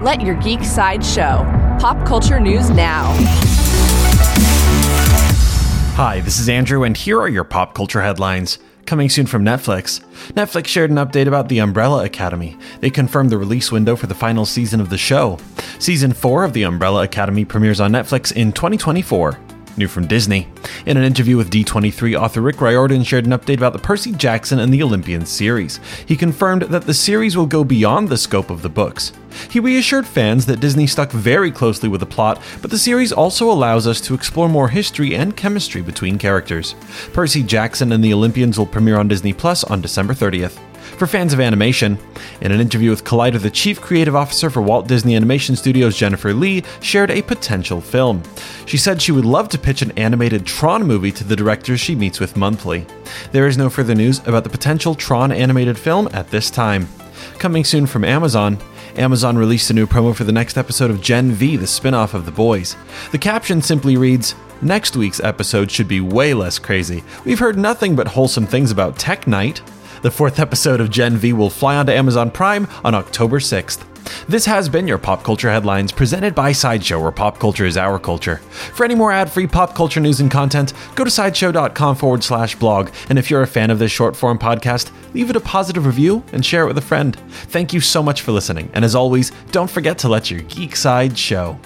Let your geek side show. Pop culture news now. Hi, this is Andrew, and here are your pop culture headlines. Coming soon from Netflix. Netflix shared an update about The Umbrella Academy. They confirmed the release window for the final season of the show. Season 4 of The Umbrella Academy premieres on Netflix in 2024. New from Disney. In an interview with D23, author Rick Riordan shared an update about the Percy Jackson and the Olympians series. He confirmed that the series will go beyond the scope of the books. He reassured fans that Disney stuck very closely with the plot, but the series also allows us to explore more history and chemistry between characters. Percy Jackson and the Olympians will premiere on Disney Plus on December 30th. For fans of animation, in an interview with Collider, the chief creative officer for Walt Disney Animation Studios, Jennifer Lee, shared a potential film. She said she would love to pitch an animated Tron movie to the directors she meets with monthly. There is no further news about the potential Tron animated film at this time. Coming soon from Amazon, Amazon released a new promo for the next episode of Gen V, the spin off of The Boys. The caption simply reads, Next week's episode should be way less crazy. We've heard nothing but wholesome things about Tech Night. The fourth episode of Gen V will fly onto Amazon Prime on October 6th. This has been your Pop Culture Headlines presented by Sideshow, where pop culture is our culture. For any more ad free pop culture news and content, go to sideshow.com forward slash blog. And if you're a fan of this short form podcast, leave it a positive review and share it with a friend. Thank you so much for listening. And as always, don't forget to let your geek side show.